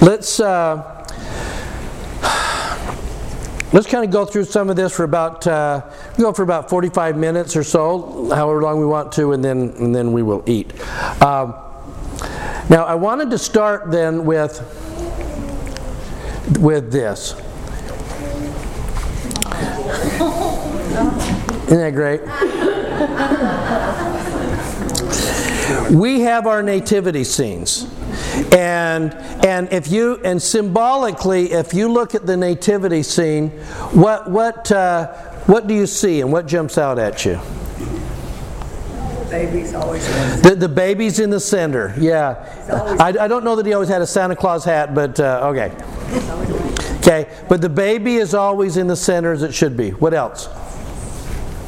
let's uh, let's kind of go through some of this for about uh, go for about 45 minutes or so, however long we want to, and then and then we will eat. Um, now, I wanted to start then with with this. Isn't that great? we have our nativity scenes. And and if you and symbolically, if you look at the nativity scene, what what uh, what do you see and what jumps out at you? The baby's always The, the baby's in the center. Yeah, I, I don't know that he always had a Santa Claus hat, but uh, okay. Okay, but the baby is always in the center as it should be. What else?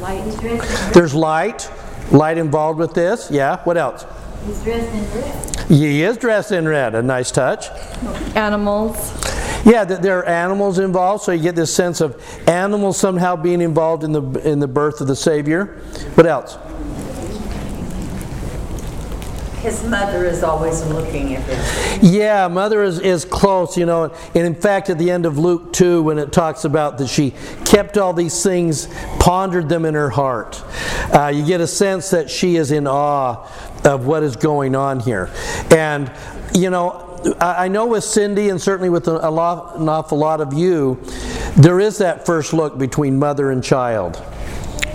Light is dressed in There's light, light involved with this. Yeah. What else? He's dressed in red. He is dressed in red. A nice touch. Animals. Yeah, that there are animals involved, so you get this sense of animals somehow being involved in the in the birth of the Savior. What else? His mother is always looking at him. Yeah, mother is, is close, you know. And in fact, at the end of Luke 2, when it talks about that she kept all these things, pondered them in her heart, uh, you get a sense that she is in awe of what is going on here. And, you know, I I know with Cindy and certainly with a lot, an awful lot of you, there is that first look between mother and child.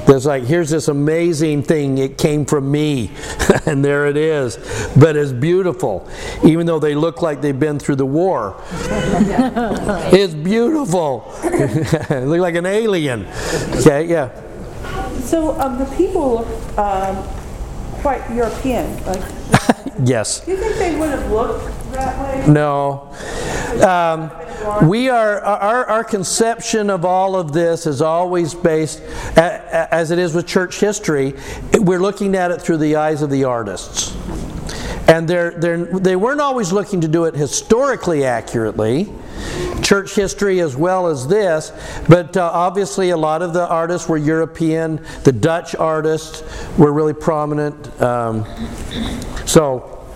There's like, here's this amazing thing, it came from me, and there it is. But it's beautiful, even though they look like they've been through the war. it's beautiful. look like an alien. Okay, yeah. So um, the people um, quite European. Like, Yes. do you think they would have looked that way? No. Um, we are our, our conception of all of this is always based, as it is with church history. We're looking at it through the eyes of the artists, and they're, they're they weren't always looking to do it historically accurately. Church history as well as this, but uh, obviously a lot of the artists were European. The Dutch artists were really prominent. Um, so,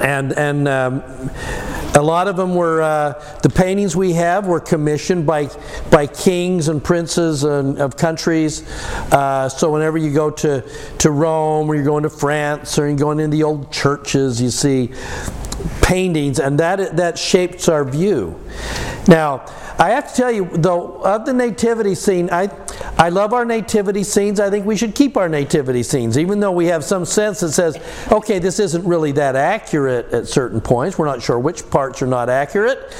and and um, a lot of them were uh, the paintings we have were commissioned by by kings and princes and, of countries. Uh, so whenever you go to to Rome or you're going to France or you're going in the old churches, you see paintings, and that that shapes our view. Now. I have to tell you, though, of the nativity scene, I, I love our nativity scenes. I think we should keep our nativity scenes, even though we have some sense that says, okay, this isn't really that accurate at certain points. We're not sure which parts are not accurate.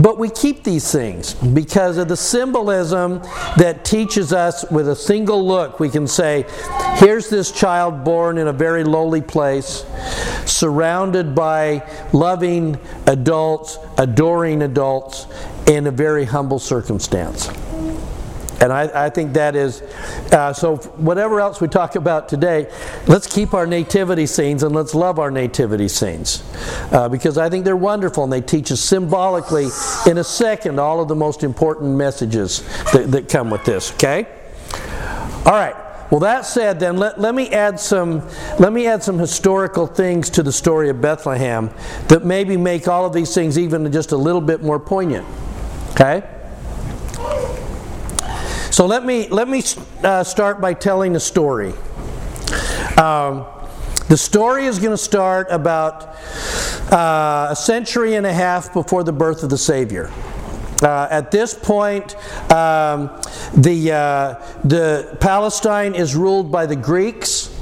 But we keep these things because of the symbolism that teaches us with a single look. We can say, here's this child born in a very lowly place, surrounded by loving adults, adoring adults, in a very humble circumstance. And I, I think that is, uh, so whatever else we talk about today, let's keep our nativity scenes and let's love our nativity scenes. Uh, because I think they're wonderful and they teach us symbolically, in a second, all of the most important messages that, that come with this, okay? All right. Well, that said, then let, let me add some let me add some historical things to the story of Bethlehem that maybe make all of these things even just a little bit more poignant. Okay. So let me let me uh, start by telling a story. Um, the story is going to start about uh, a century and a half before the birth of the Savior. Uh, at this point, um, the, uh, the Palestine is ruled by the Greeks.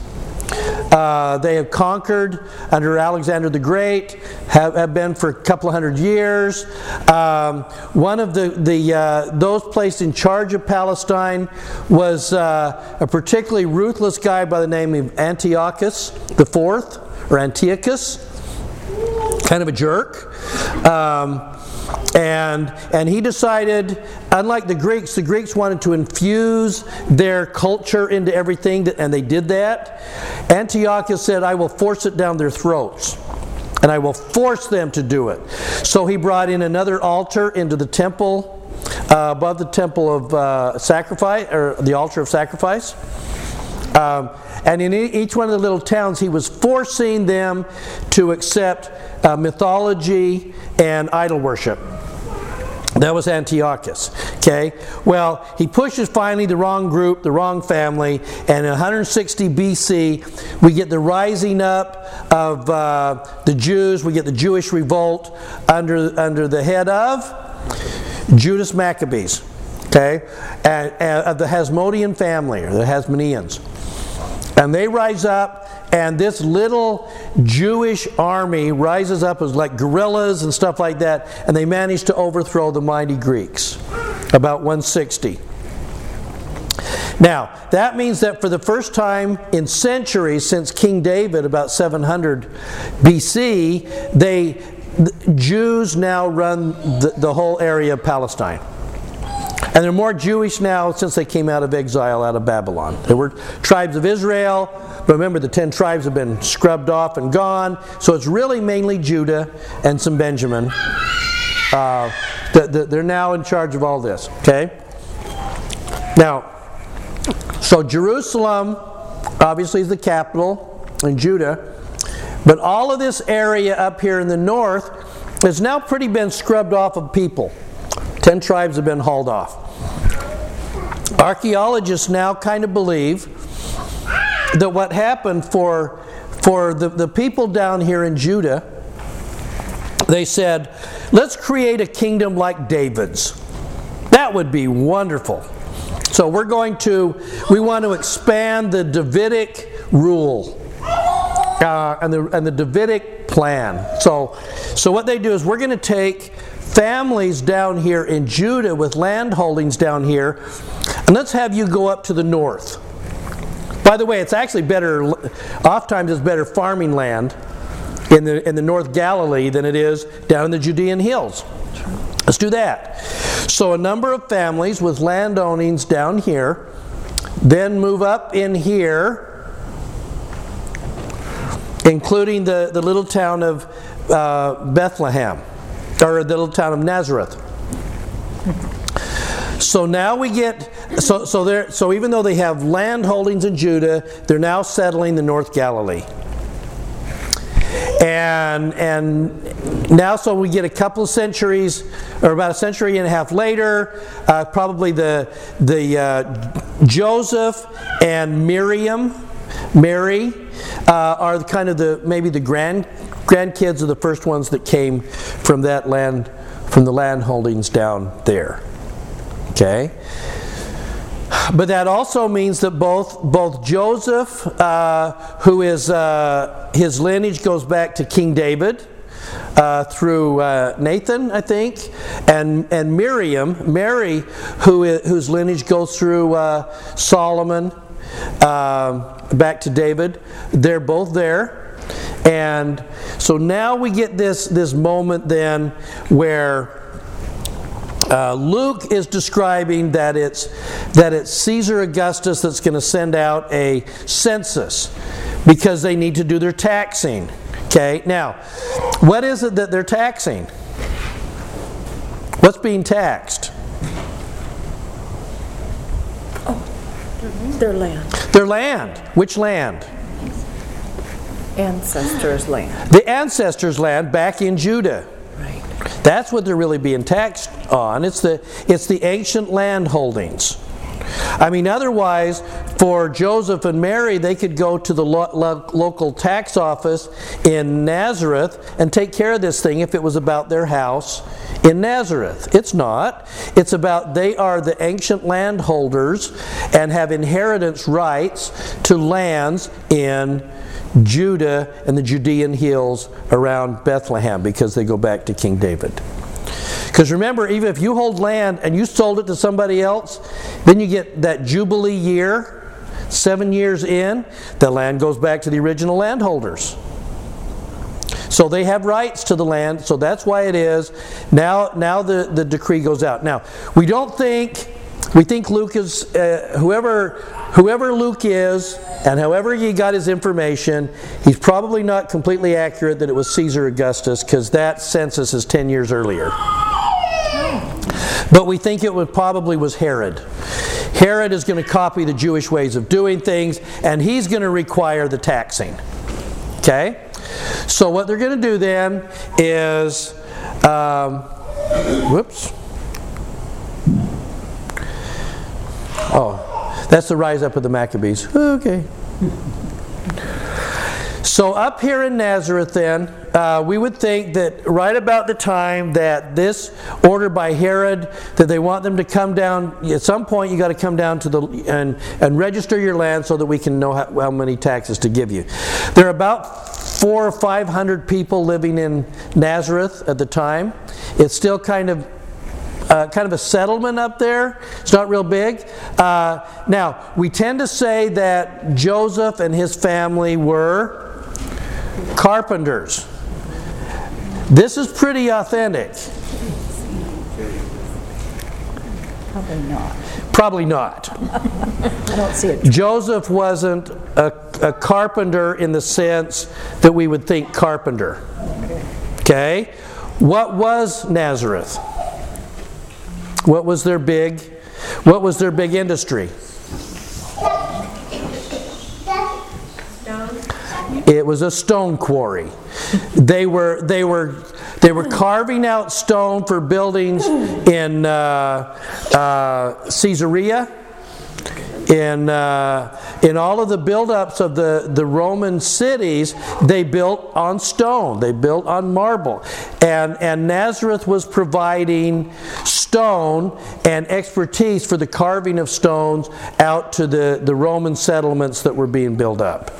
Uh, they have conquered under Alexander the Great, have, have been for a couple of hundred years. Um, one of the, the uh, those placed in charge of Palestine was uh, a particularly ruthless guy by the name of Antiochus the Fourth or Antiochus, kind of a jerk. Um, and, and he decided, unlike the Greeks, the Greeks wanted to infuse their culture into everything, and they did that. Antiochus said, I will force it down their throats, and I will force them to do it. So he brought in another altar into the temple, uh, above the temple of uh, sacrifice, or the altar of sacrifice. Um, and in each one of the little towns, he was forcing them to accept uh, mythology and idol worship. That was Antiochus. Okay? Well, he pushes finally the wrong group, the wrong family, and in 160 BC, we get the rising up of uh, the Jews. We get the Jewish revolt under, under the head of Judas Maccabees. Okay? And, and of the Hasmonean family, or the Hasmoneans. And they rise up, and this little Jewish army rises up as like guerrillas and stuff like that, and they manage to overthrow the mighty Greeks. About 160. Now, that means that for the first time in centuries since King David, about 700 BC, they the Jews now run the, the whole area of Palestine. And they're more Jewish now since they came out of exile out of Babylon. There were tribes of Israel, but remember the ten tribes have been scrubbed off and gone. So it's really mainly Judah and some Benjamin. Uh, the, the, they're now in charge of all this. Okay? Now, so Jerusalem obviously is the capital in Judah. But all of this area up here in the north has now pretty been scrubbed off of people. Ten tribes have been hauled off. Archaeologists now kind of believe that what happened for, for the, the people down here in Judah, they said, let's create a kingdom like David's. That would be wonderful. So we're going to, we want to expand the Davidic rule uh, and, the, and the Davidic plan. So, so what they do is we're going to take families down here in Judah with land holdings down here, and let's have you go up to the north. By the way, it's actually better, oftentimes it's better farming land in the, in the North Galilee than it is down in the Judean hills. Let's do that. So, a number of families with land ownings down here then move up in here, including the, the little town of uh, Bethlehem or the little town of Nazareth. So now we get so so there so even though they have land holdings in Judah, they're now settling the North Galilee. And and now so we get a couple of centuries or about a century and a half later, uh, probably the the uh, Joseph and Miriam, Mary, uh, are kind of the maybe the grand grandkids of the first ones that came from that land, from the land holdings down there. Okay? But that also means that both, both Joseph, uh, who is, uh, his lineage goes back to King David, uh, through uh, Nathan, I think, and, and Miriam, Mary, who is, whose lineage goes through uh, Solomon, uh, back to David. They're both there. And so now we get this, this moment then where uh, Luke is describing that it's, that it's Caesar Augustus that's going to send out a census because they need to do their taxing. Okay, now, what is it that they're taxing? What's being taxed? Their land. Their land. Which land? Ancestors' land. The ancestors' land back in Judah. Right. That's what they're really being taxed on. It's the, it's the ancient land holdings. I mean, otherwise, for Joseph and Mary, they could go to the lo- lo- local tax office in Nazareth and take care of this thing if it was about their house in Nazareth. It's not. It's about they are the ancient landholders and have inheritance rights to lands in Judah and the Judean hills around Bethlehem because they go back to King David. Because remember, even if you hold land and you sold it to somebody else, then you get that Jubilee year, seven years in, the land goes back to the original landholders. So they have rights to the land, so that's why it is. Now, now the, the decree goes out. Now, we don't think, we think Luke is, uh, whoever, whoever Luke is, and however he got his information, he's probably not completely accurate that it was Caesar Augustus, because that census is 10 years earlier. But we think it was, probably was Herod. Herod is going to copy the Jewish ways of doing things, and he's going to require the taxing. Okay? So, what they're going to do then is, um, whoops. Oh, that's the rise up of the Maccabees. Okay. So, up here in Nazareth, then, uh, we would think that right about the time that this order by Herod, that they want them to come down, at some point you got to come down to the and, and register your land so that we can know how, how many taxes to give you. There are about four or five hundred people living in Nazareth at the time. It's still kind of uh, kind of a settlement up there. It's not real big. Uh, now, we tend to say that Joseph and his family were carpenters. This is pretty authentic. Probably not. Probably not. I don't see it. Joseph wasn't a, a carpenter in the sense that we would think carpenter. Okay? What was Nazareth? What was their big what was their big industry? It was a stone quarry. They were they were they were carving out stone for buildings in uh, uh, Caesarea, in uh, in all of the buildups of the, the Roman cities, they built on stone. They built on marble, and and Nazareth was providing stone and expertise for the carving of stones out to the, the Roman settlements that were being built up.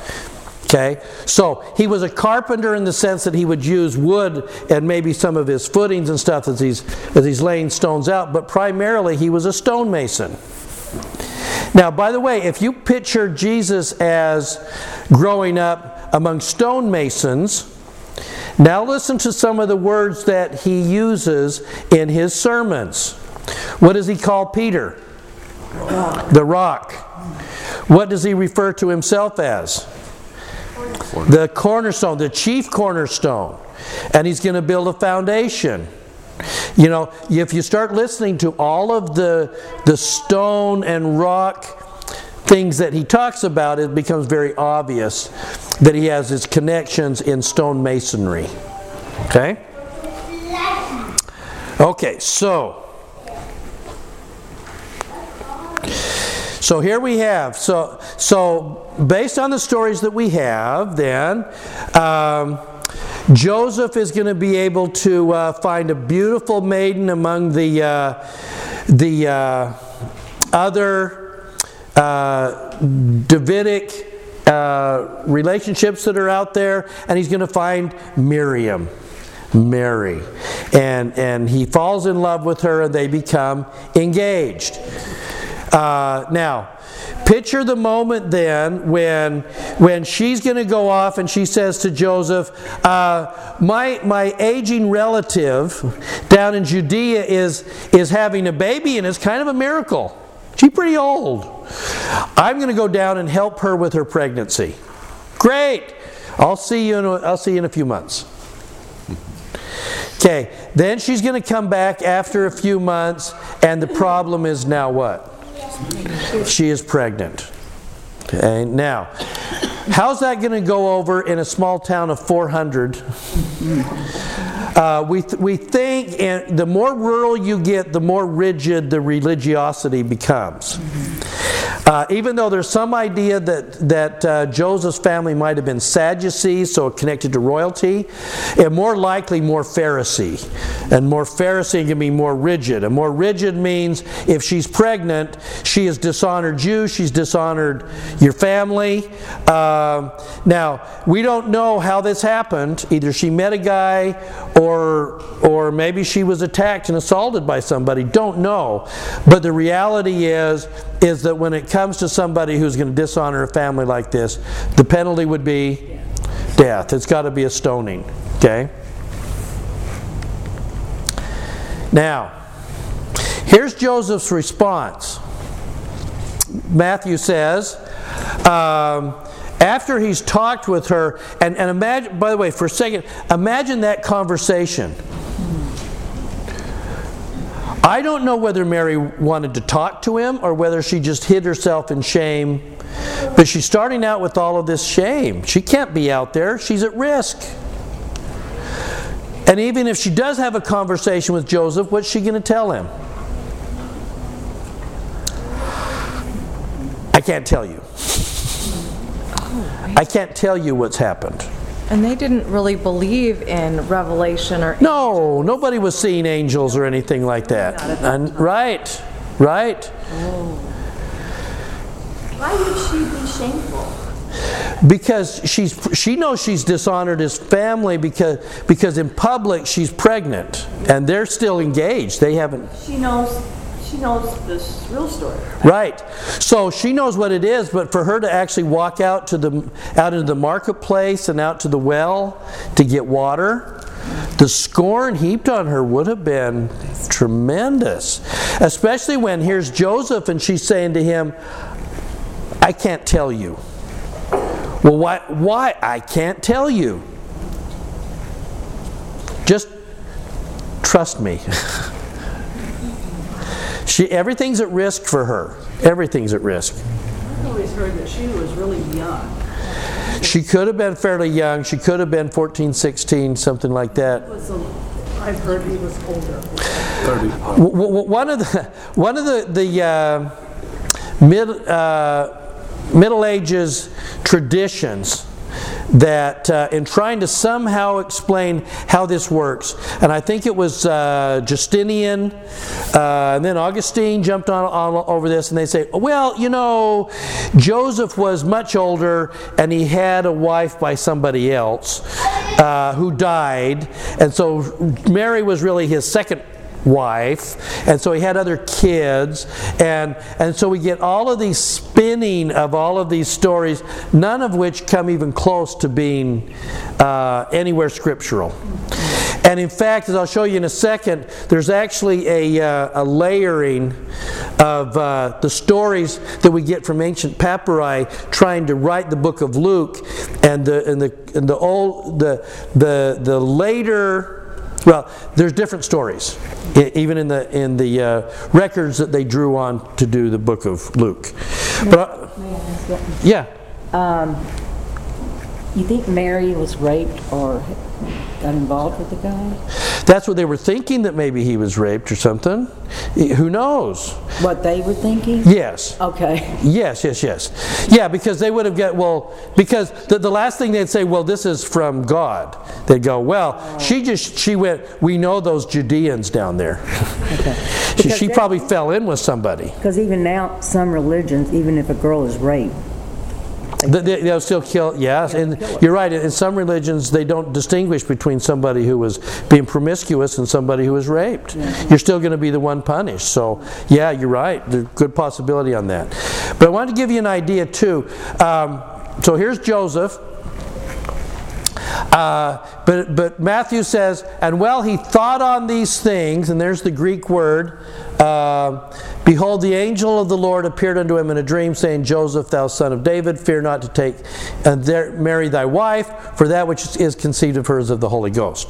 Okay, so he was a carpenter in the sense that he would use wood and maybe some of his footings and stuff as he's, as he's laying stones out, but primarily he was a stonemason. Now, by the way, if you picture Jesus as growing up among stonemasons, now listen to some of the words that he uses in his sermons. What does he call Peter? The rock. What does he refer to himself as? The cornerstone, the chief cornerstone. And he's going to build a foundation. You know, if you start listening to all of the, the stone and rock things that he talks about, it becomes very obvious that he has his connections in stone masonry. Okay? Okay, so. So here we have, so, so based on the stories that we have, then, um, Joseph is going to be able to uh, find a beautiful maiden among the, uh, the uh, other uh, Davidic uh, relationships that are out there, and he's going to find Miriam. Mary. And, and he falls in love with her and they become engaged. Uh, now, picture the moment then when, when she's going to go off and she says to Joseph, uh, my, my aging relative down in Judea is, is having a baby and it's kind of a miracle. She's pretty old. I'm going to go down and help her with her pregnancy. Great. I'll see you in a, I'll see you in a few months. Okay, then she's going to come back after a few months, and the problem is now what? She is pregnant. Okay, now, how's that going to go over in a small town of 400? Uh, we, th- we think and the more rural you get, the more rigid the religiosity becomes. Uh, even though there's some idea that, that uh, Joseph's family might have been Sadducees, so connected to royalty, and more likely more Pharisee. And more Pharisee can be more rigid. And more rigid means if she's pregnant, she has dishonored you, she's dishonored your family. Uh, now, we don't know how this happened. Either she met a guy or, or maybe she was attacked and assaulted by somebody. Don't know. But the reality is, is that when it comes to somebody who's going to dishonor a family like this, the penalty would be death. It's got to be a stoning. Okay? Now, here's Joseph's response. Matthew says, um, after he's talked with her, and, and imagine, by the way, for a second, imagine that conversation. I don't know whether Mary wanted to talk to him or whether she just hid herself in shame. But she's starting out with all of this shame. She can't be out there, she's at risk. And even if she does have a conversation with Joseph, what's she going to tell him? I can't tell you. I can't tell you what's happened. And they didn't really believe in revelation or No, nobody was seeing angels or anything like that. And, right, right. Oh. Why would she be shameful? Because she's she knows she's dishonored his family because because in public she's pregnant and they're still engaged. They haven't She knows, she knows this real story. Right. So she knows what it is, but for her to actually walk out to the out into the marketplace and out to the well to get water, the scorn heaped on her would have been tremendous. Especially when here's Joseph and she's saying to him, I can't tell you. Well, why why I can't tell you? Just trust me. She, everything's at risk for her. Everything's at risk. I've always heard that she was really young. She could have been fairly young. She could have been 14, 16, something like that. Was a- I've heard he was older. W- w- One of the, one of the, the uh, mid, uh, Middle Ages traditions that uh, in trying to somehow explain how this works, and I think it was uh, Justinian, uh, and then Augustine jumped on, on over this, and they say, well, you know, Joseph was much older, and he had a wife by somebody else uh, who died, and so Mary was really his second wife and so he had other kids and and so we get all of these spinning of all of these stories none of which come even close to being uh, anywhere scriptural. And in fact as i'll show you in a second there's actually a, uh, a layering of uh, the stories that we get from ancient papyri trying to write the book of luke and the and the and the old the the the later well, there's different stories, even in the in the uh, records that they drew on to do the book of Luke. But May I ask what- yeah, You think Mary was raped or got involved with the guy? that's what they were thinking that maybe he was raped or something. Who knows? What they were thinking? Yes. Okay. Yes, yes, yes. Yeah, because they would have got, well, because the, the last thing they'd say, well, this is from God. They'd go, well, she just, she went, we know those Judeans down there. she she probably fell in with somebody. Because even now, some religions, even if a girl is raped, They- They'll still kill, yes, and you're right, in some religions, they don't distinguish between somebody who was being promiscuous and somebody who was raped. You're still going to be the one punished, so, yeah, you're right, there's good possibility on that. But I wanted to give you an idea, too. Um, So here's Joseph. Uh, but, but Matthew says, and well, he thought on these things, and there's the Greek word, uh, behold, the angel of the Lord appeared unto him in a dream, saying, Joseph, thou son of David, fear not to take and there, marry thy wife, for that which is conceived of her is of the Holy Ghost.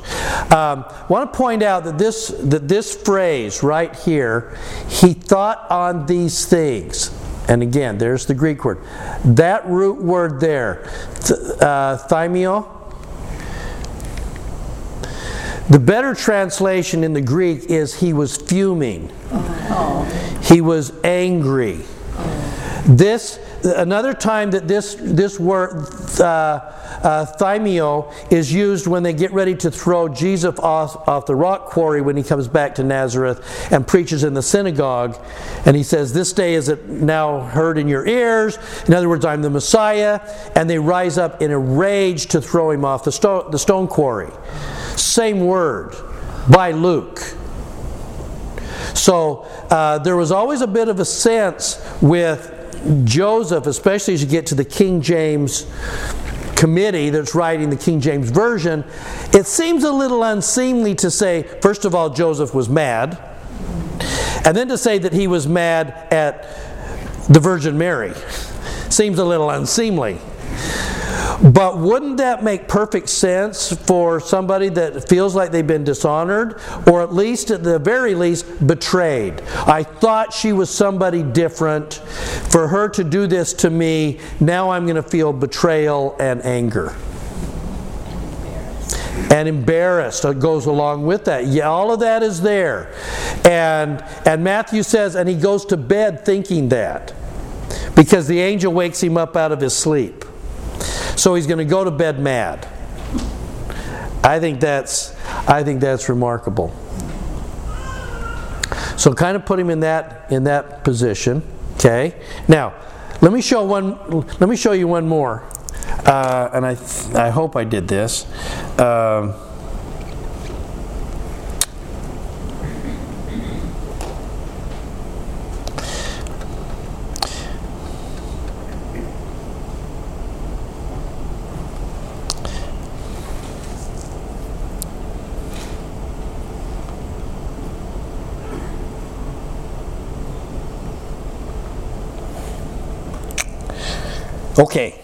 Um, I want to point out that this, that this phrase right here, he thought on these things. And again, there's the Greek word. That root word there, th- uh, thymio, the better translation in the Greek is he was fuming. He was angry. This another time that this this word uh, uh, thymio is used when they get ready to throw Jesus off, off the rock quarry when he comes back to Nazareth and preaches in the synagogue, and he says, "This day is it now heard in your ears." In other words, I'm the Messiah, and they rise up in a rage to throw him off the stone, the stone quarry. Same word by Luke. So uh, there was always a bit of a sense with Joseph, especially as you get to the King James committee that's writing the King James Version. It seems a little unseemly to say, first of all, Joseph was mad, and then to say that he was mad at the Virgin Mary. Seems a little unseemly. But wouldn't that make perfect sense for somebody that feels like they've been dishonored, or at least, at the very least, betrayed? I thought she was somebody different. For her to do this to me, now I'm going to feel betrayal and anger. And embarrassed it goes along with that. Yeah, all of that is there. And, and Matthew says, and he goes to bed thinking that because the angel wakes him up out of his sleep. So he's going to go to bed mad. I think that's I think that's remarkable. So kind of put him in that in that position. Okay. Now, let me show one. Let me show you one more. Uh, and I I hope I did this. Um, Okay.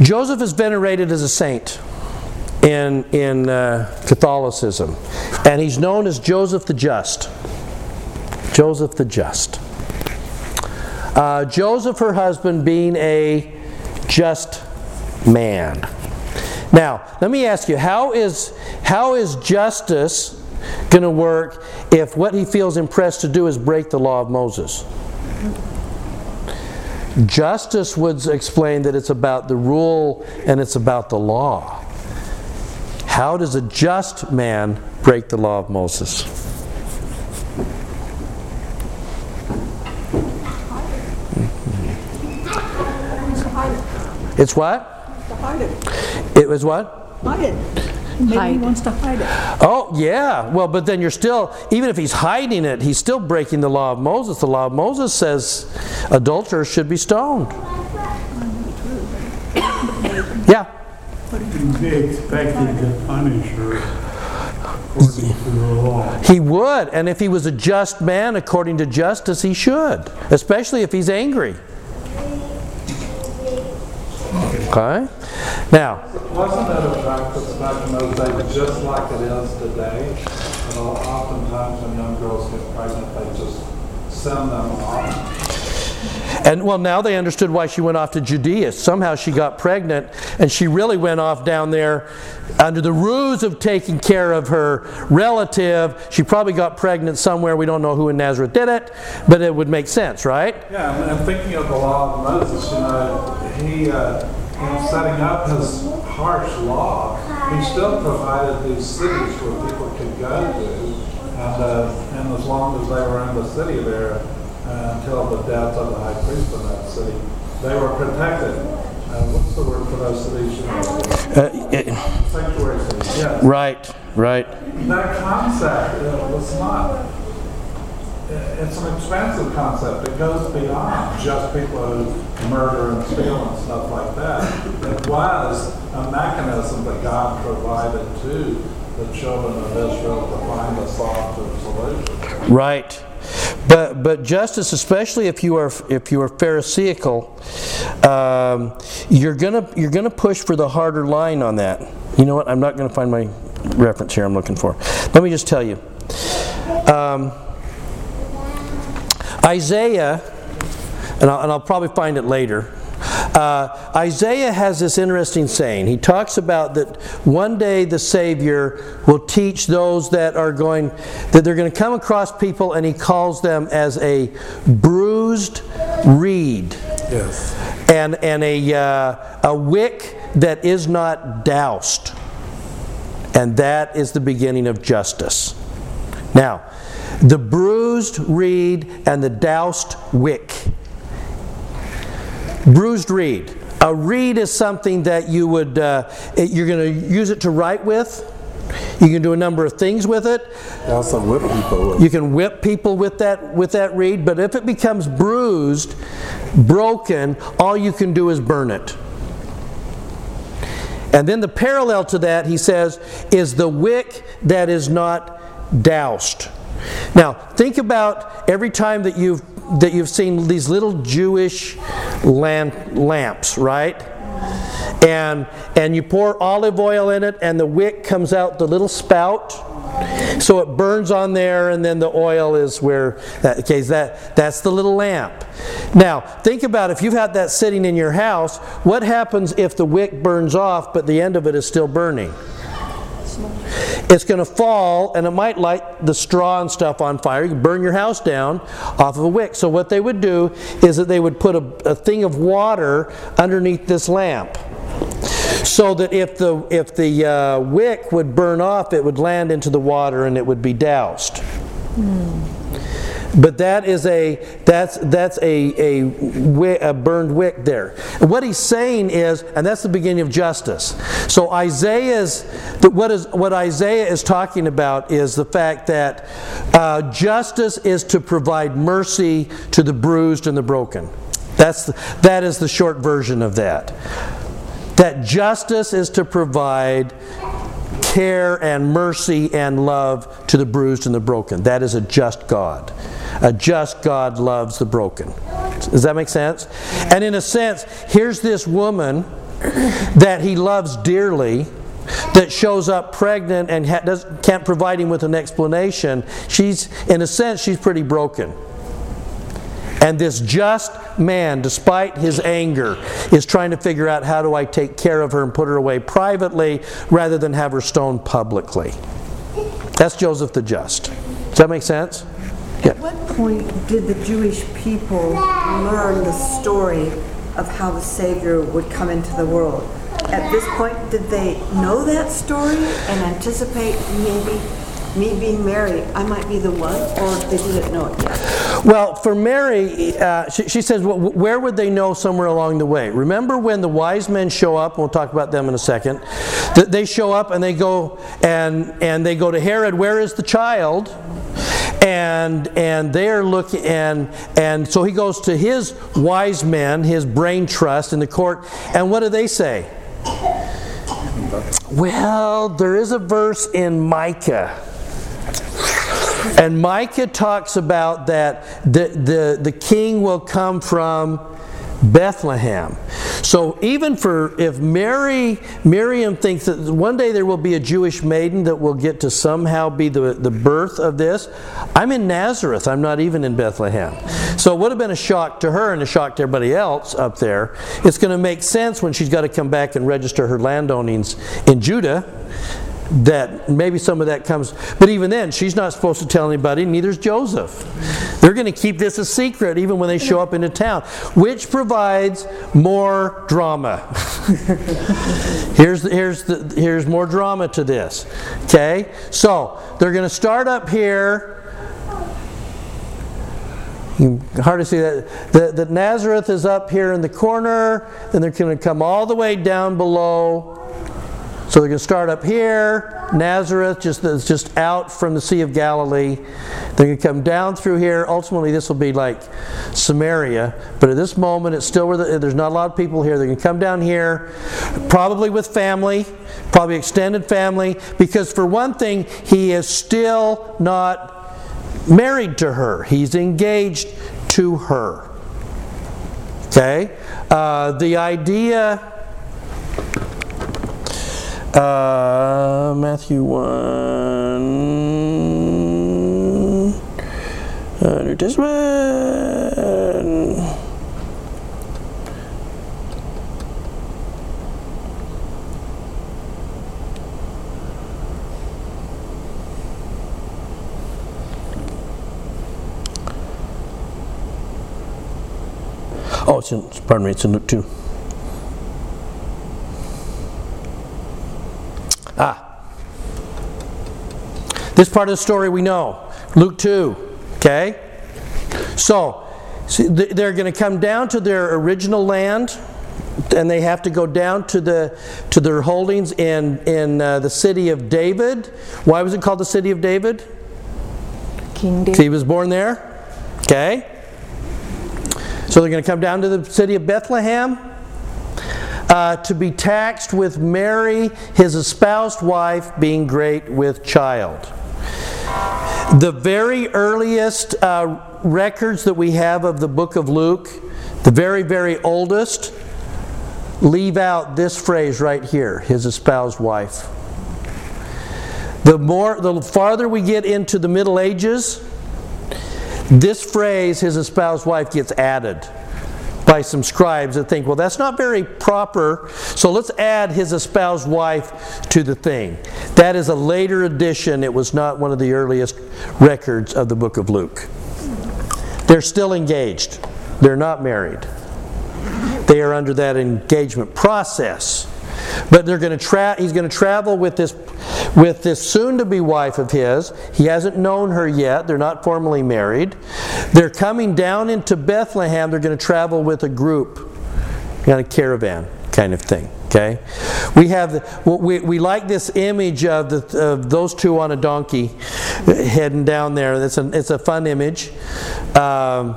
Joseph is venerated as a saint in, in uh, Catholicism, and he's known as Joseph the Just. Joseph the Just. Uh, Joseph, her husband, being a just man. Now, let me ask you how is, how is justice going to work if what he feels impressed to do is break the law of Moses? Justice would explain that it's about the rule and it's about the law. How does a just man break the law of Moses? It's what? It. It was what? Hide Maybe he wants to hide it. Oh, yeah. Well, but then you're still, even if he's hiding it, he's still breaking the law of Moses. The law of Moses says adulterers should be stoned. Yeah. Be expected to punish her according to the law. He would, and if he was a just man according to justice, he should, especially if he's angry. Okay? Now, Wasn't that a practice back in those days, just like it is today? You know, oftentimes when young girls get pregnant, they just send them off. and well, now they understood why she went off to Judea. Somehow she got pregnant, and she really went off down there under the ruse of taking care of her relative. She probably got pregnant somewhere. We don't know who in Nazareth did it, but it would make sense, right? Yeah, and thinking of the law of Moses, you know, he, uh, in setting up his harsh law, he still provided these cities where people could go to. And, uh, and as long as they were in the city there, uh, until the death of the high priest in that city, they were protected. Uh, what's the word for those cities? You Uh, sanctuary cities, yes. right, right. That concept was not, it's an expansive concept. It goes beyond just people who murder and steal and stuff like that. It was a mechanism that God provided to the children of Israel to find a solution solution. Right. But but justice, especially if you are if you are Pharisaical, um, you're gonna you're gonna push for the harder line on that. You know what? I'm not gonna find my reference here. I'm looking for. Let me just tell you. Um, Isaiah, and I'll, and I'll probably find it later. Uh, Isaiah has this interesting saying. He talks about that one day the Savior will teach those that are going, that they're going to come across people, and he calls them as a bruised reed Yes. and, and a, uh, a wick that is not doused. And that is the beginning of justice. Now, the bruised reed and the doused wick. Bruised reed. A reed is something that you would, uh, you're going to use it to write with. You can do a number of things with it. Also whip people You can whip people with that with that reed, but if it becomes bruised, broken, all you can do is burn it. And then the parallel to that, he says, is the wick that is not doused. Now, think about every time that you've that you've seen these little Jewish lamp, lamps, right? And and you pour olive oil in it, and the wick comes out the little spout. So it burns on there, and then the oil is where that okay, that that's the little lamp. Now think about if you've had that sitting in your house, what happens if the wick burns off, but the end of it is still burning? It's going to fall and it might light the straw and stuff on fire. You can burn your house down off of a wick. So, what they would do is that they would put a, a thing of water underneath this lamp so that if the, if the uh, wick would burn off, it would land into the water and it would be doused. But that is a that's that's a a, a burned wick there. What he's saying is, and that's the beginning of justice. So Isaiah's what is what Isaiah is talking about is the fact that uh, justice is to provide mercy to the bruised and the broken. That's the, that is the short version of that. That justice is to provide care and mercy and love to the bruised and the broken. That is a just God. A just God loves the broken. Does that make sense? And in a sense, here's this woman that he loves dearly that shows up pregnant and ha- does, can't provide him with an explanation. She's, in a sense, she's pretty broken. And this just man, despite his anger, is trying to figure out how do I take care of her and put her away privately rather than have her stoned publicly. That's Joseph the Just. Does that make sense? At what point did the Jewish people learn the story of how the Savior would come into the world? At this point, did they know that story and anticipate maybe me being Mary, I might be the one, or they didn't know it yet? Well, for Mary, uh, she, she says, well, where would they know somewhere along the way? Remember when the wise men show up? We'll talk about them in a second. Th- They show up and they go and and they go to Herod. Where is the child? And and they're looking and and so he goes to his wise men, his brain trust in the court. And what do they say? Well, there is a verse in Micah. And Micah talks about that the, the, the king will come from Bethlehem. So even for if Mary Miriam thinks that one day there will be a Jewish maiden that will get to somehow be the, the birth of this, I'm in Nazareth. I'm not even in Bethlehem. So it would have been a shock to her and a shock to everybody else up there. It's going to make sense when she's got to come back and register her landownings in Judah that maybe some of that comes but even then she's not supposed to tell anybody neither's joseph they're going to keep this a secret even when they show up into town which provides more drama here's the, here's the, here's more drama to this okay so they're going to start up here can hardly see that. The, the Nazareth is up here in the corner, then they're going to come all the way down below. So they're going to start up here, Nazareth, just just out from the Sea of Galilee. They're going to come down through here. Ultimately, this will be like Samaria, but at this moment, it's still where the, there's not a lot of people here. They're going to come down here, probably with family, probably extended family, because for one thing, he is still not married to her. He's engaged to her. Okay, uh, the idea. Uh, Matthew 1. Uh, New Testament. Oh, it's in, pardon me, it's in Luke 2. Ah. This part of the story we know. Luke 2. Okay? So, see, they're going to come down to their original land and they have to go down to the to their holdings in in uh, the city of David. Why was it called the city of David? King David. He was born there. Okay? So they're going to come down to the city of Bethlehem uh, to be taxed with Mary, his espoused wife, being great with child. The very earliest uh, records that we have of the book of Luke, the very, very oldest, leave out this phrase right here his espoused wife. The more the farther we get into the Middle Ages, this phrase, his espoused wife, gets added by some scribes that think, well, that's not very proper, so let's add his espoused wife to the thing. That is a later addition. It was not one of the earliest records of the book of Luke. They're still engaged, they're not married. They are under that engagement process. But they're going to tra- he's going to travel with this with this soon-to-be wife of his. He hasn't known her yet. They're not formally married. They're coming down into Bethlehem. They're going to travel with a group, kind of caravan kind of thing. Okay, we have we, we like this image of the of those two on a donkey heading down there. It's a it's a fun image. Um,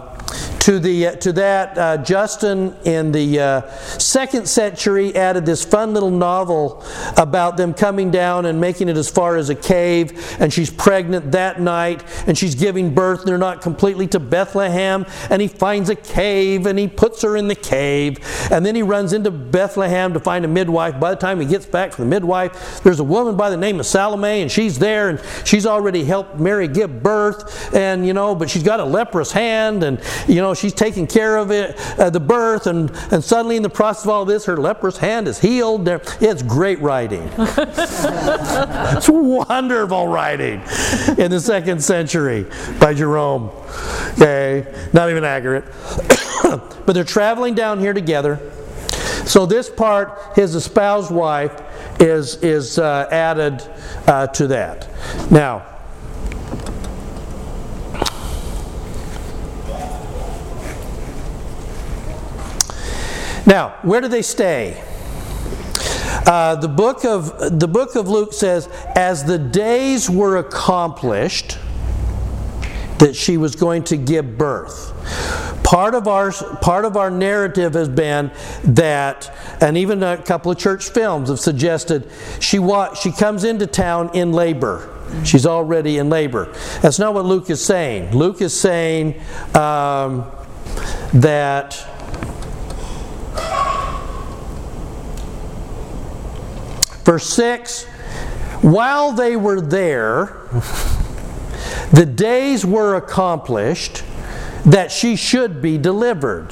to, the, to that, uh, Justin in the uh, second century added this fun little novel about them coming down and making it as far as a cave, and she's pregnant that night, and she's giving birth, and they're not completely to Bethlehem, and he finds a cave, and he puts her in the cave, and then he runs into Bethlehem to find a midwife. By the time he gets back from the midwife, there's a woman by the name of Salome, and she's there, and she's already helped Mary give birth, and you know, but she's got a leprous hand, and you know, she's taking care of it, uh, the birth, and, and suddenly in the process of all this, her leprous hand is healed. It's great writing. it's wonderful writing in the second century by Jerome. Okay, not even accurate. but they're traveling down here together. So this part, his espoused wife, is is uh, added uh, to that. Now. Now, where do they stay? Uh, the book of the book of Luke says, as the days were accomplished, that she was going to give birth. Part of our part of our narrative has been that, and even a couple of church films have suggested she wa- she comes into town in labor. She's already in labor. That's not what Luke is saying. Luke is saying um, that Verse 6 While they were there, the days were accomplished that she should be delivered.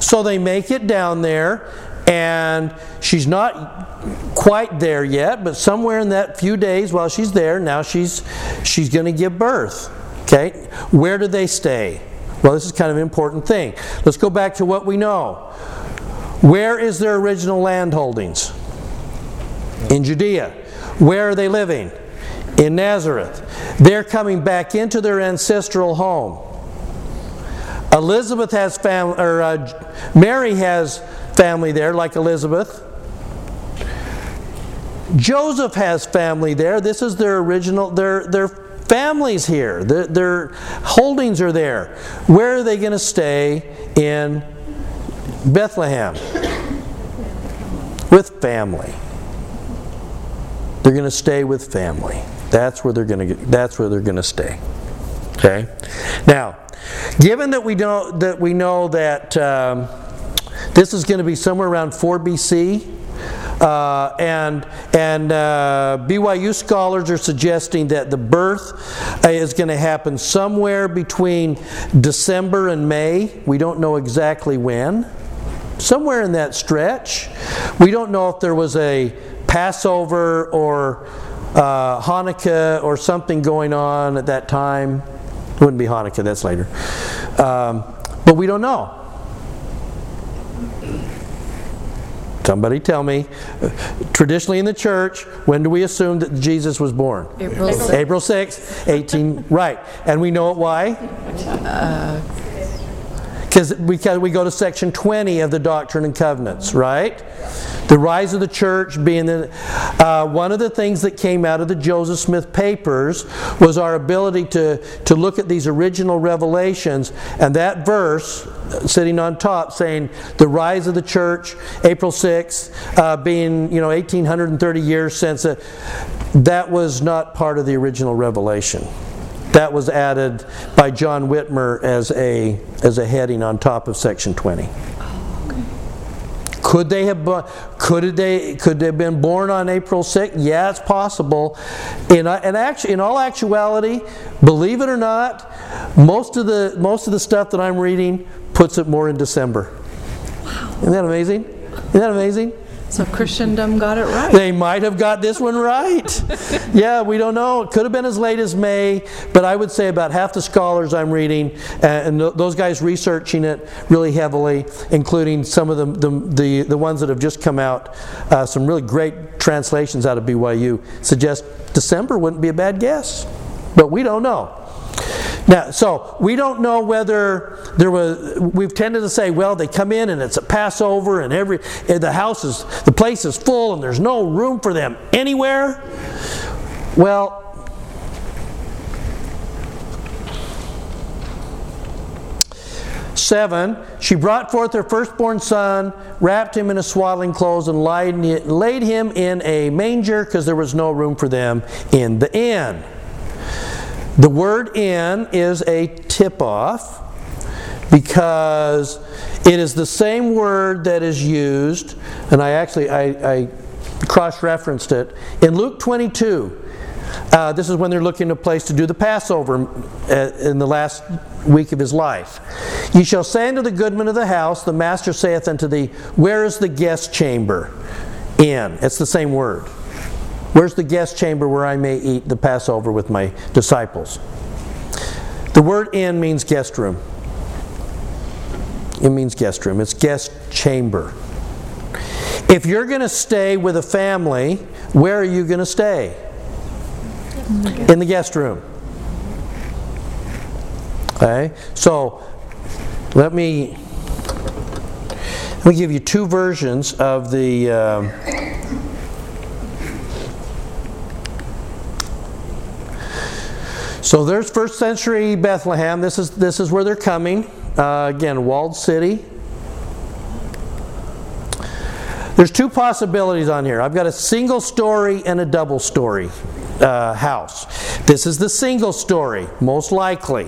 So they make it down there, and she's not quite there yet, but somewhere in that few days while she's there, now she's she's going to give birth. Okay? Where do they stay? Well, this is kind of an important thing. Let's go back to what we know. Where is their original land holdings? In Judea. Where are they living? In Nazareth. They're coming back into their ancestral home. Elizabeth has family, or uh, Mary has family there, like Elizabeth. Joseph has family there. This is their original, their, their families here. Their, their holdings are there. Where are they going to stay in Bethlehem with family. They're going to stay with family. That's where they're going to that's where they're going to stay. Okay. Now, given that we know that we know that um, this is going to be somewhere around 4 BC, uh, and and uh, BYU scholars are suggesting that the birth uh, is going to happen somewhere between December and May. We don't know exactly when somewhere in that stretch. We don't know if there was a Passover or uh, Hanukkah or something going on at that time. It wouldn't be Hanukkah, that's later. Um, but we don't know. Somebody tell me. Traditionally in the church, when do we assume that Jesus was born? April 6th. April 6th, 18, right. And we know it why? Uh, because we, go to section 20 of the Doctrine and Covenants, right? The rise of the church being the, uh, one of the things that came out of the Joseph Smith papers was our ability to, to look at these original revelations and that verse uh, sitting on top saying the rise of the church, April 6th, uh, being you know 1830 years since it, that was not part of the original revelation. That was added by John Whitmer as a, as a heading on top of section 20. Could they have could they could they have been born on April 6th? Yeah, it's possible. In and actually, in all actuality, believe it or not, most of the most of the stuff that I'm reading puts it more in December. Isn't that amazing? Isn't that amazing? So Christendom got it right. They might have got this one right. yeah, we don't know. It could have been as late as May, but I would say about half the scholars I'm reading, uh, and th- those guys researching it really heavily, including some of the, the, the, the ones that have just come out, uh, some really great translations out of BYU, suggest December wouldn't be a bad guess. But we don't know. Now, so we don't know whether there was. We've tended to say, well, they come in and it's a Passover, and every and the house is the place is full, and there's no room for them anywhere. Well. Seven, she brought forth her firstborn son, wrapped him in a swaddling clothes, and laid, laid him in a manger because there was no room for them in the inn. The word in is a tip off because it is the same word that is used, and I actually I, I cross referenced it in Luke 22. Uh, this is when they're looking a place to do the Passover uh, in the last week of his life. Ye shall say unto the goodman of the house, the master saith unto thee, Where is the guest chamber? In. It's the same word. Where's the guest chamber where I may eat the Passover with my disciples? The word in means guest room. It means guest room. It's guest chamber. If you're going to stay with a family, where are you going to stay? In the guest room. Okay? So, let me let me give you two versions of the um, So there's first century Bethlehem. This is, this is where they're coming. Uh, again, walled city. There's two possibilities on here. I've got a single story and a double story uh, house. This is the single story, most likely.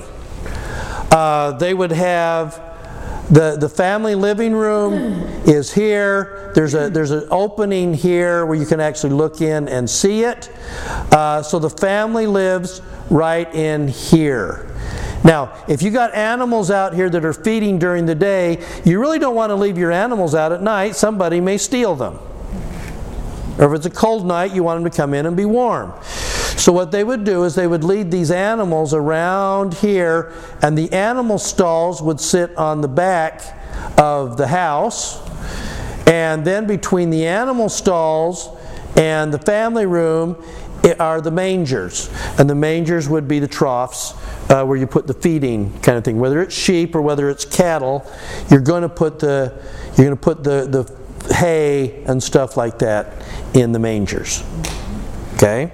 Uh, they would have the, the family living room is here. There's, a, there's an opening here where you can actually look in and see it. Uh, so the family lives right in here. Now, if you got animals out here that are feeding during the day, you really don't want to leave your animals out at night. Somebody may steal them. Or if it's a cold night, you want them to come in and be warm. So, what they would do is they would lead these animals around here, and the animal stalls would sit on the back of the house. And then between the animal stalls and the family room are the mangers. And the mangers would be the troughs uh, where you put the feeding kind of thing. Whether it's sheep or whether it's cattle, you're going to put the you're going to put the, the hay and stuff like that in the mangers. Okay?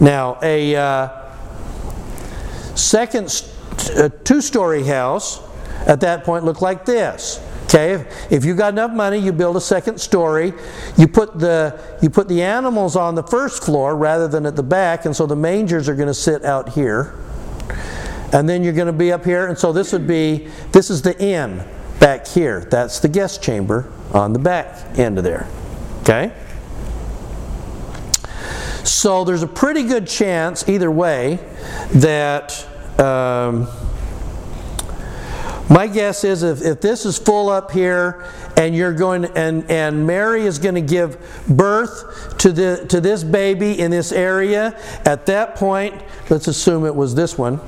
Now, a uh, second a two-story house at that point looked like this. Okay, if you got enough money, you build a second story. You put the you put the animals on the first floor rather than at the back, and so the mangers are going to sit out here. And then you're going to be up here, and so this would be this is the inn back here. That's the guest chamber on the back end of there. Okay? So there's a pretty good chance, either way, that um, my guess is if, if this is full up here and you're going and, and Mary is going to give birth to the to this baby in this area, at that point, let's assume it was this one.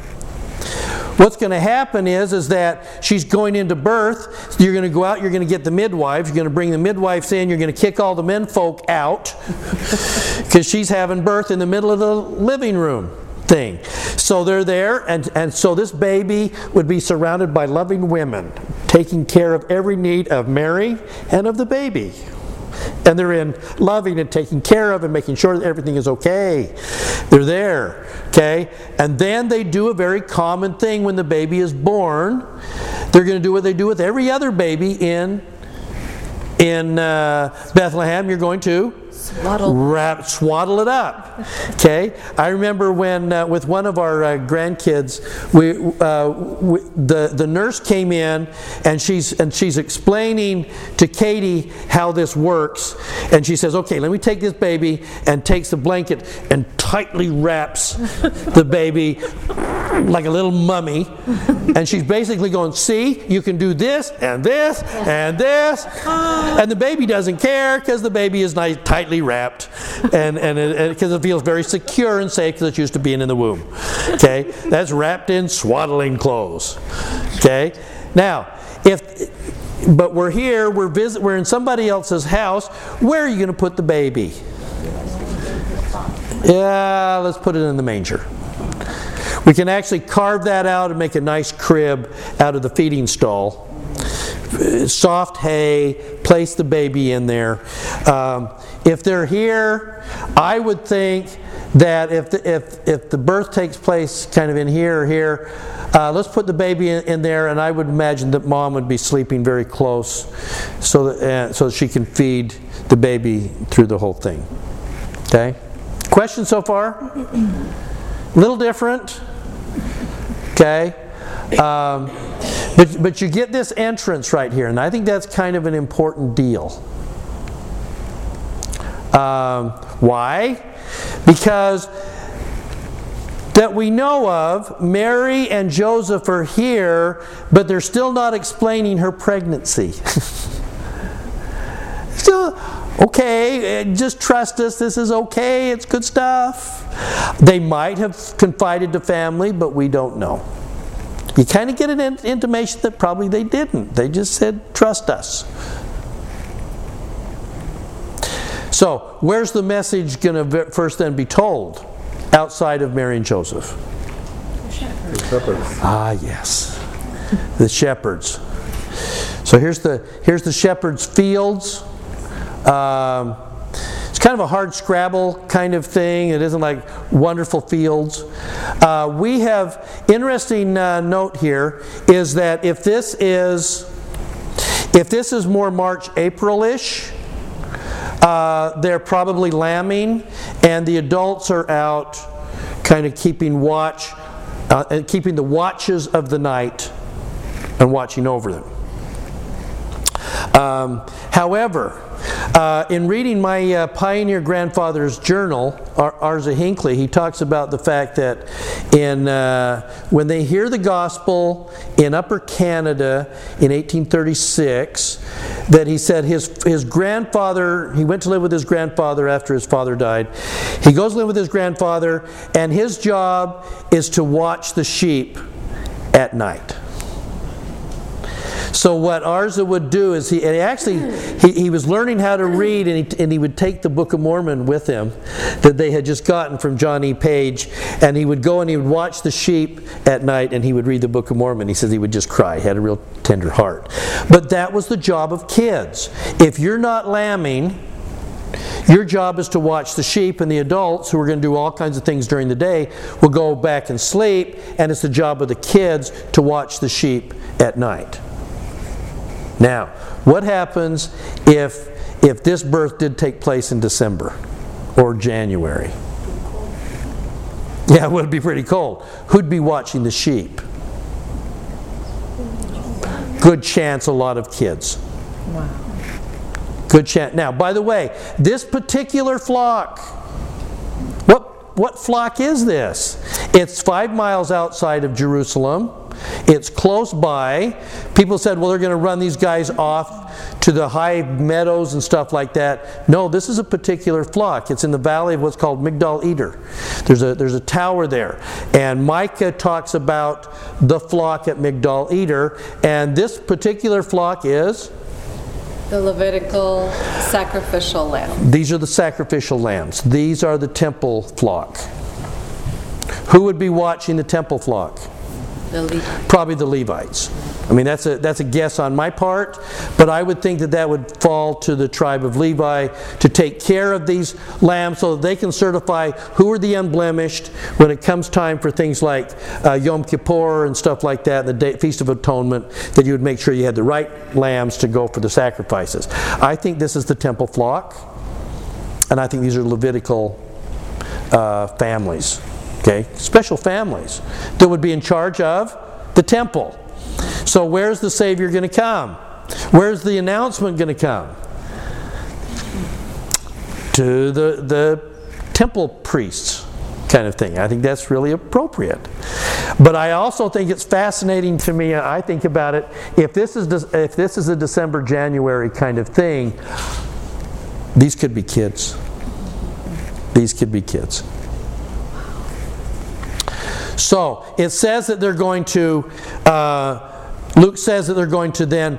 What's going to happen is, is that she's going into birth. You're going to go out, you're going to get the midwives, you're going to bring the midwives in, you're going to kick all the men folk out because she's having birth in the middle of the living room thing. So they're there, and, and so this baby would be surrounded by loving women, taking care of every need of Mary and of the baby. And they're in loving and taking care of and making sure that everything is okay. They're there, okay? And then they do a very common thing when the baby is born. They're going to do what they do with every other baby in in uh, Bethlehem. You're going to Swaddle. wrap, swaddle it up. Okay, I remember when uh, with one of our uh, grandkids, we, uh, we, the the nurse came in and she's and she's explaining to Katie how this works, and she says, "Okay, let me take this baby," and takes the blanket and tightly wraps the baby like a little mummy, and she's basically going, "See, you can do this and this and this," oh. and the baby doesn't care because the baby is nice, tightly wrapped, and and because it, feels very secure and safe because it's used to being in the womb. Okay, that's wrapped in swaddling clothes. Okay, now if. But we're here, we're, visit, we're in somebody else's house. Where are you going to put the baby? Yeah, let's put it in the manger. We can actually carve that out and make a nice crib out of the feeding stall. Soft hay, place the baby in there. Um, if they're here, I would think that if the, if, if the birth takes place kind of in here or here, uh, let's put the baby in, in, there, and I would imagine that mom would be sleeping very close so that, uh, so that she can feed the baby through the whole thing. Okay? Questions so far? Little different. Okay? Um, but, but you get this entrance right here, and I think that's kind of an important deal. Um, why? Because that we know of, Mary and Joseph are here, but they're still not explaining her pregnancy. still, okay, eh, just trust us, this is okay, it's good stuff. They might have confided to family, but we don't know. You kind of get an intimation that probably they didn't. They just said, trust us. So, where's the message going to first then be told? Outside of Mary and Joseph. The shepherds. Ah, yes. The shepherds. So here's the here's the shepherds' fields. Um, it's kind of a hard Scrabble kind of thing. It isn't like wonderful fields. Uh, we have interesting uh, note here is that if this is if this is more March April-ish, uh, they're probably lambing, and the adults are out, kind of keeping watch uh, and keeping the watches of the night and watching over them. Um, however, uh, in reading my uh, pioneer grandfather's journal, Ar- Arza Hinckley, he talks about the fact that in uh, when they hear the gospel in Upper Canada in 1836, that he said his his grandfather he went to live with his grandfather after his father died. He goes live with his grandfather, and his job is to watch the sheep at night. So what Arza would do is he, actually he, he was learning how to read, and he, and he would take the Book of Mormon with him that they had just gotten from John E. Page, and he would go and he would watch the sheep at night, and he would read the Book of Mormon. He says he would just cry. He had a real tender heart. But that was the job of kids. If you're not lambing, your job is to watch the sheep, and the adults, who are going to do all kinds of things during the day, will go back and sleep, and it's the job of the kids to watch the sheep at night. Now, what happens if if this birth did take place in December or January? Yeah, it would be pretty cold. Who'd be watching the sheep? Good chance a lot of kids. Wow. Good chance. Now, by the way, this particular flock, what, what flock is this? It's five miles outside of Jerusalem. It's close by. People said, well, they're going to run these guys off to the high meadows and stuff like that. No, this is a particular flock. It's in the valley of what's called Migdal Eder. There's a, there's a tower there. And Micah talks about the flock at Migdal Eder. And this particular flock is? The Levitical sacrificial lamb. These are the sacrificial lambs. These are the temple flock. Who would be watching the temple flock? Probably the Levites. I mean, that's a, that's a guess on my part, but I would think that that would fall to the tribe of Levi to take care of these lambs so that they can certify who are the unblemished when it comes time for things like uh, Yom Kippur and stuff like that, the day, Feast of Atonement, that you would make sure you had the right lambs to go for the sacrifices. I think this is the temple flock, and I think these are Levitical uh, families, okay? Special families that would be in charge of the temple. So, where's the Savior going to come? Where's the announcement going to come? To the, the temple priests, kind of thing. I think that's really appropriate. But I also think it's fascinating to me. I think about it. If this is if this is a December January kind of thing, these could be kids. These could be kids. So it says that they're going to. Uh, Luke says that they're going to then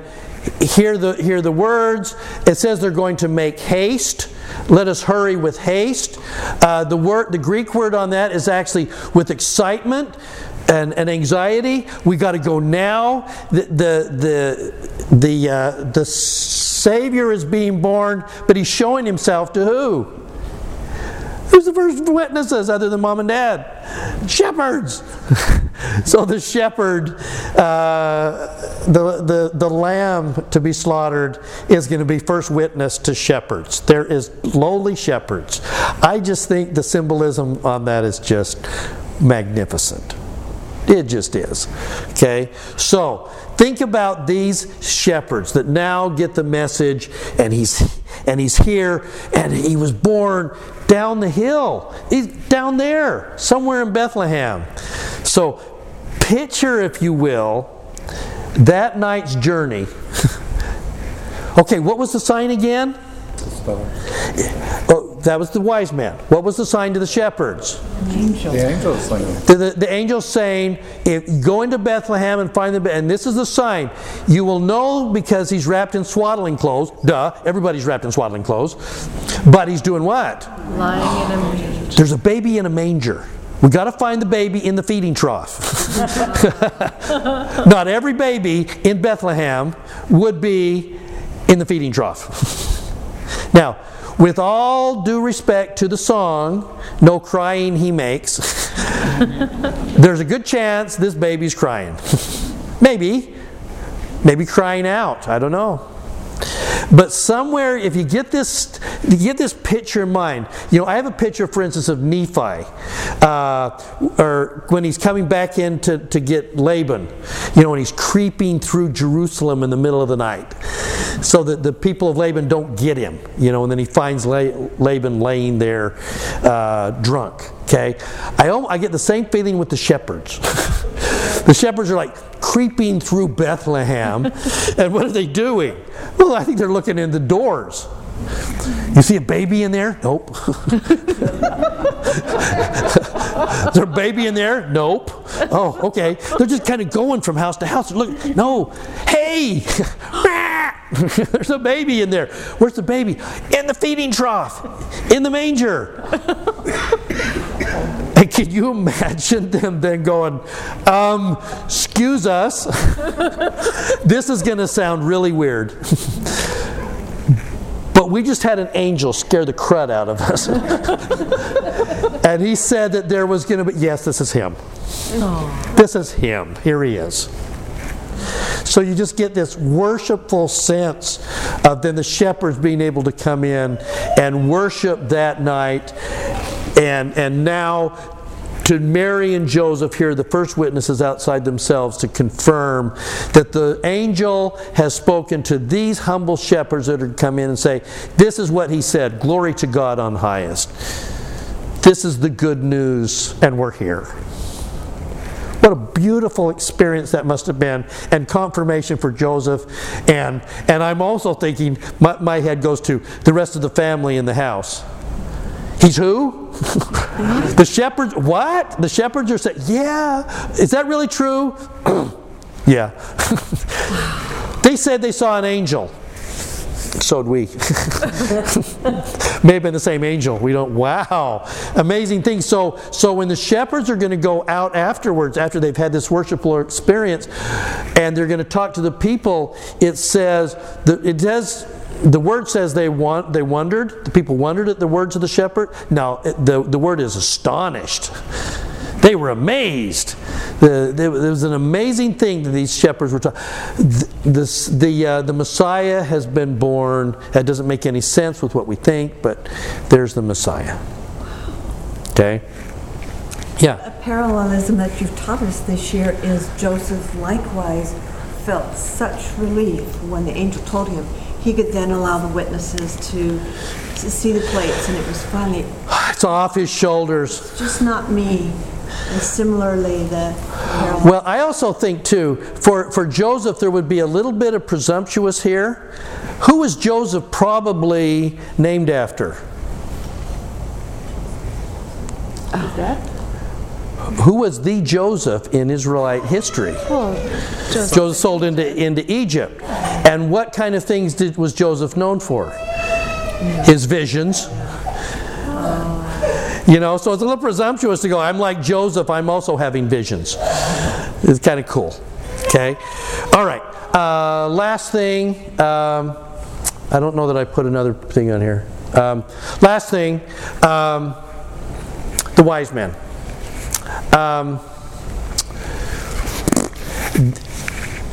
hear the, hear the words. It says they're going to make haste. Let us hurry with haste. Uh, the, word, the Greek word on that is actually with excitement and, and anxiety. We got to go now. The, the, the, the, uh, the Savior is being born, but he's showing himself to who? Who's the first witnesses other than mom and dad? Shepherds. so the shepherd, uh, the, the, the lamb to be slaughtered, is going to be first witness to shepherds. There is lowly shepherds. I just think the symbolism on that is just magnificent. It just is. Okay? So, think about these shepherds that now get the message and he's and he's here and he was born down the hill. He's down there, somewhere in Bethlehem. So, picture if you will that night's journey. okay, what was the sign again? Oh, that was the wise man. What was the sign to the shepherds? The angels singing. The, the, the angel saying, if you go into Bethlehem and find the and this is the sign, you will know because he's wrapped in swaddling clothes. Duh, everybody's wrapped in swaddling clothes. But he's doing what? Lying in a manger. There's a baby in a manger. We got to find the baby in the feeding trough. Not every baby in Bethlehem would be in the feeding trough. now, with all due respect to the song, No Crying He Makes, there's a good chance this baby's crying. Maybe. Maybe crying out. I don't know. But somewhere, if you get this, you get this picture in mind. You know, I have a picture, for instance, of Nephi, uh, or when he's coming back in to, to get Laban. You know, when he's creeping through Jerusalem in the middle of the night, so that the people of Laban don't get him. You know, and then he finds La- Laban laying there, uh, drunk. Okay, I, I get the same feeling with the shepherds. the shepherds are like creeping through Bethlehem, and what are they doing? Well, I think they're looking in the doors. You see a baby in there? Nope. Is there a baby in there? Nope. Oh, okay. They're just kind of going from house to house. Look, no. Hey! There's a baby in there. Where's the baby? In the feeding trough, in the manger. And can you imagine them then going, um, excuse us, this is going to sound really weird. but we just had an angel scare the crud out of us. and he said that there was going to be, yes, this is him. This is him. Here he is. So you just get this worshipful sense of then the shepherds being able to come in and worship that night. And, and now to Mary and Joseph here, the first witnesses outside themselves, to confirm that the angel has spoken to these humble shepherds that are come in and say, This is what he said Glory to God on highest. This is the good news, and we're here. What a beautiful experience that must have been, and confirmation for Joseph. And, and I'm also thinking, my, my head goes to the rest of the family in the house. He's who? The shepherds, what? The shepherds are saying, yeah. Is that really true? yeah. they said they saw an angel. So'd we. May have been the same angel. We don't. Wow, amazing thing. So, so when the shepherds are going to go out afterwards, after they've had this worshipful experience, and they're going to talk to the people, it says it does. The word says they want. They wondered. The people wondered at the words of the shepherd. Now, the the word is astonished. They were amazed. The, there was an amazing thing that these shepherds were talking. This, the, uh, the Messiah has been born. That doesn't make any sense with what we think, but there's the Messiah. Okay? Yeah. A parallelism that you've taught us this year is Joseph likewise felt such relief when the angel told him he could then allow the witnesses to, to see the plates, and it was finally It's off his shoulders. just not me. And similarly, the parallel. Well, I also think, too, for, for Joseph, there would be a little bit of presumptuous here. Who was Joseph probably named after? Who was the Joseph in Israelite history? Joseph sold into, into Egypt. And what kind of things did, was Joseph known for? His visions. You know, so it's a little presumptuous to go, I'm like Joseph, I'm also having visions. It's kind of cool. Okay? All right. Uh, last thing. Um, I don't know that I put another thing on here. Um, last thing. Um, the wise man. Um,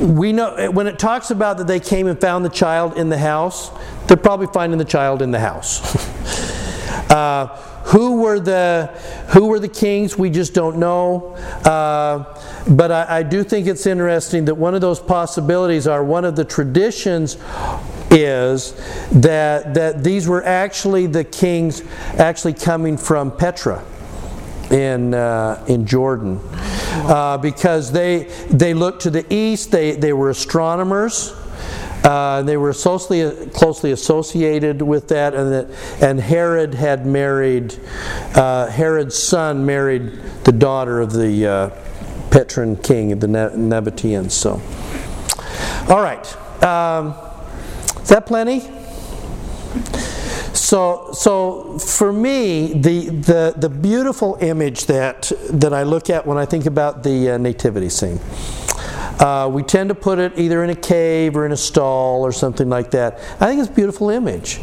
we know when it talks about that they came and found the child in the house, they're probably finding the child in the house. uh, who were the who were the kings? We just don't know. Uh, but I, I do think it's interesting that one of those possibilities are one of the traditions is that that these were actually the kings actually coming from Petra in uh, in Jordan uh, because they they looked to the east. They they were astronomers. Uh, they were closely closely associated with that, and that and Herod had married uh, Herod's son married the daughter of the uh, Petran king of the Nabateans. So, all right, um, is that plenty? So, so for me, the, the, the beautiful image that, that I look at when I think about the uh, nativity scene, uh, we tend to put it either in a cave or in a stall or something like that. I think it's a beautiful image.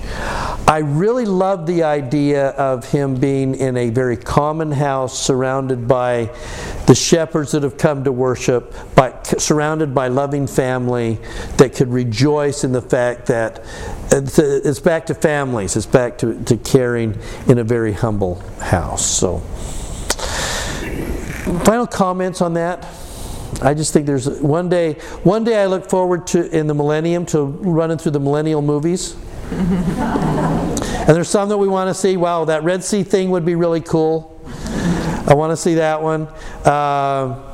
I really love the idea of him being in a very common house surrounded by the shepherds that have come to worship, by, surrounded by loving family that could rejoice in the fact that it's, back to families, it's back to, to caring in a very humble house. So, final comments on that? I just think there's one day. One day I look forward to in the millennium to running through the millennial movies. and there's some that we want to see. Wow, that Red Sea thing would be really cool. I want to see that one. Uh,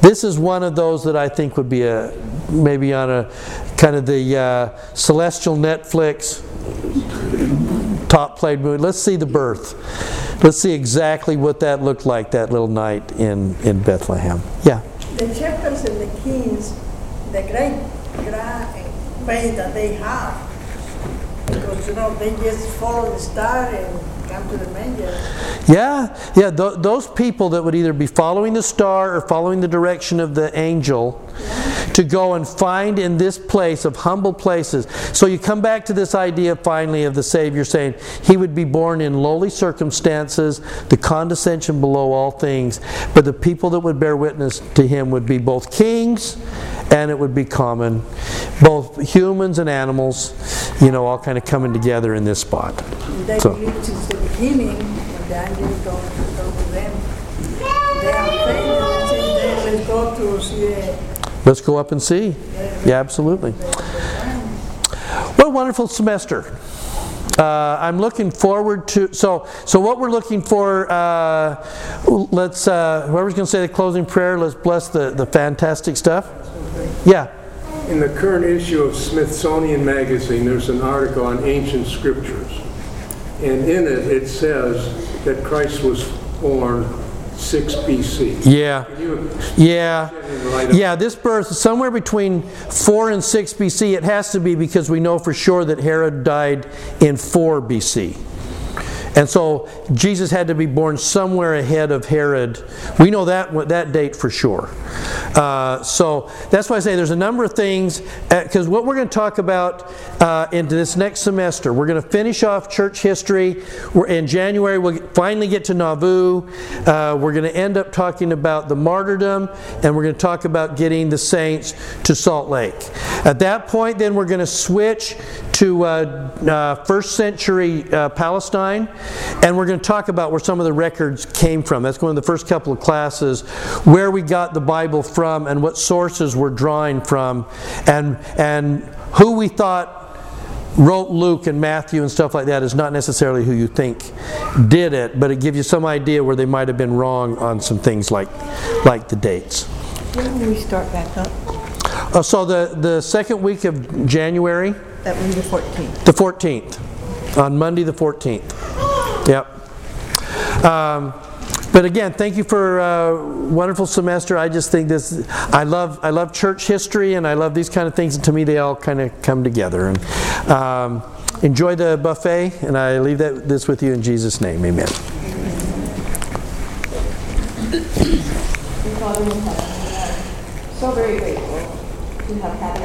this is one of those that I think would be a maybe on a kind of the uh, celestial Netflix top played movie. Let's see the birth. Let's see exactly what that looked like that little night in in Bethlehem. Yeah. The shepherds and the kings, the great, faith that they have. Because, you know, they just follow the star and come to the manger. Yeah, yeah. Th- those people that would either be following the star or following the direction of the angel to go and find in this place of humble places. So you come back to this idea finally of the Savior saying he would be born in lowly circumstances, the condescension below all things, but the people that would bear witness to him would be both kings and it would be common, both humans and animals, you know, all kind of coming together in this spot. They So- believe since the beginning, when the angels go, go to them. They have faith they say, go to see the Let's go up and see. Yeah, absolutely. What a wonderful semester. Uh, I'm looking forward to so so what we're looking for. Uh, let's uh, whoever's going to say the closing prayer. Let's bless the the fantastic stuff. Yeah. In the current issue of Smithsonian Magazine, there's an article on ancient scriptures. And in it, it says that Christ was born 6 BC. Yeah. Yeah. the light up? Yeah, this birth, somewhere between 4 and 6 BC, it has to be because we know for sure that Herod died in 4 BC. And so Jesus had to be born somewhere ahead of Herod. We know that that date for sure. Uh, so that's why I say there's a number of things, because what we're going to talk about uh, into this next semester, we're going to finish off church history. We're, in January, we'll finally get to Nauvoo. Uh, we're going to end up talking about the martyrdom, and we're going to talk about getting the saints to Salt Lake. At that point, then we're going to switch to uh, uh, first century uh, Palestine, and we're going to talk about where some of the records came from. That's one of the first couple of classes, where we got the Bible from and what sources we're drawing from, and and who we thought wrote Luke and Matthew and stuff like that is not necessarily who you think did it, but it gives you some idea where they might have been wrong on some things like like the dates. When will we start back up? Uh, so the the second week of January. That will be the 14th. The 14th, on Monday the 14th. Yep. Um, but again, thank you for a wonderful semester. I just think this, I love, I love church history and I love these kind of things. And to me, they all kind of come together. And um, enjoy the buffet. And I leave that this with you in Jesus' name. Amen. So very grateful to have had the opportunity